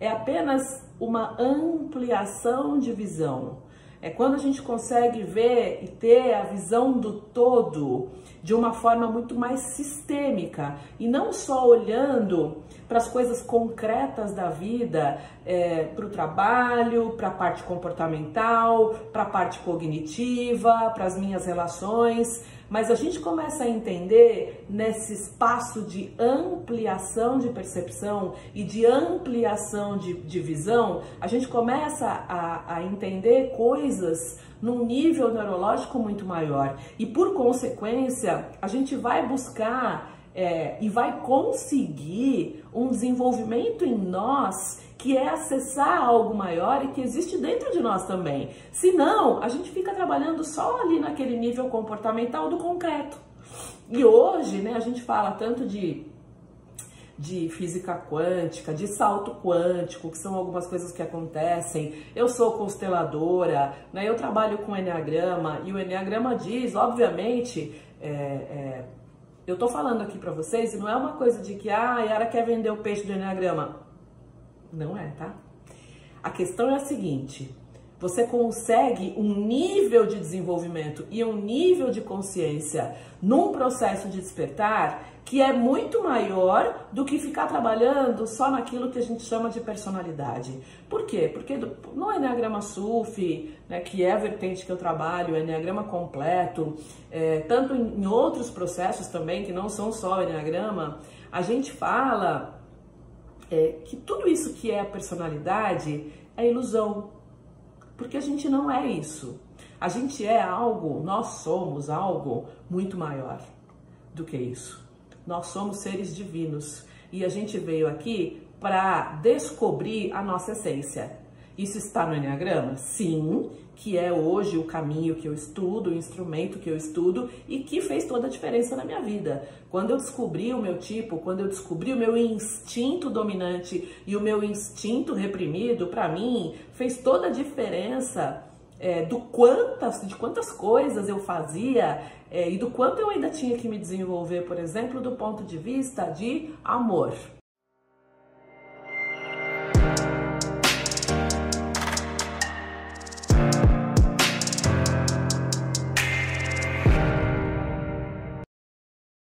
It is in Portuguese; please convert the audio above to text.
é apenas uma ampliação de visão. É quando a gente consegue ver e ter a visão do todo de uma forma muito mais sistêmica e não só olhando para as coisas concretas da vida, é, para o trabalho, para a parte comportamental, para a parte cognitiva, para as minhas relações, mas a gente começa a entender nesse espaço de ampliação de percepção e de ampliação de, de visão, a gente começa a, a entender coisas num nível neurológico muito maior. E por consequência, a gente vai buscar é, e vai conseguir um desenvolvimento em nós que é acessar algo maior e que existe dentro de nós também. Senão, a gente fica trabalhando só ali naquele nível comportamental do concreto. E hoje, né, a gente fala tanto de de física quântica, de salto quântico, que são algumas coisas que acontecem. Eu sou consteladora, né? eu trabalho com Enneagrama, e o Enneagrama diz, obviamente, é, é, eu tô falando aqui para vocês, e não é uma coisa de que, ah, a Yara quer vender o peixe do Enneagrama. Não é, tá? A questão é a seguinte, você consegue um nível de desenvolvimento e um nível de consciência num processo de despertar que é muito maior do que ficar trabalhando só naquilo que a gente chama de personalidade. Por quê? Porque no Enneagrama SUF, né, que é a vertente que eu trabalho, o Enneagrama completo, é, tanto em outros processos também, que não são só o Enneagrama, a gente fala é, que tudo isso que é a personalidade é ilusão, porque a gente não é isso. A gente é algo, nós somos algo muito maior do que isso. Nós somos seres divinos e a gente veio aqui para descobrir a nossa essência. Isso está no Enneagrama? Sim, que é hoje o caminho que eu estudo, o instrumento que eu estudo e que fez toda a diferença na minha vida. Quando eu descobri o meu tipo, quando eu descobri o meu instinto dominante e o meu instinto reprimido, para mim fez toda a diferença é, do quantas, de quantas coisas eu fazia é, e do quanto eu ainda tinha que me desenvolver, por exemplo, do ponto de vista de amor.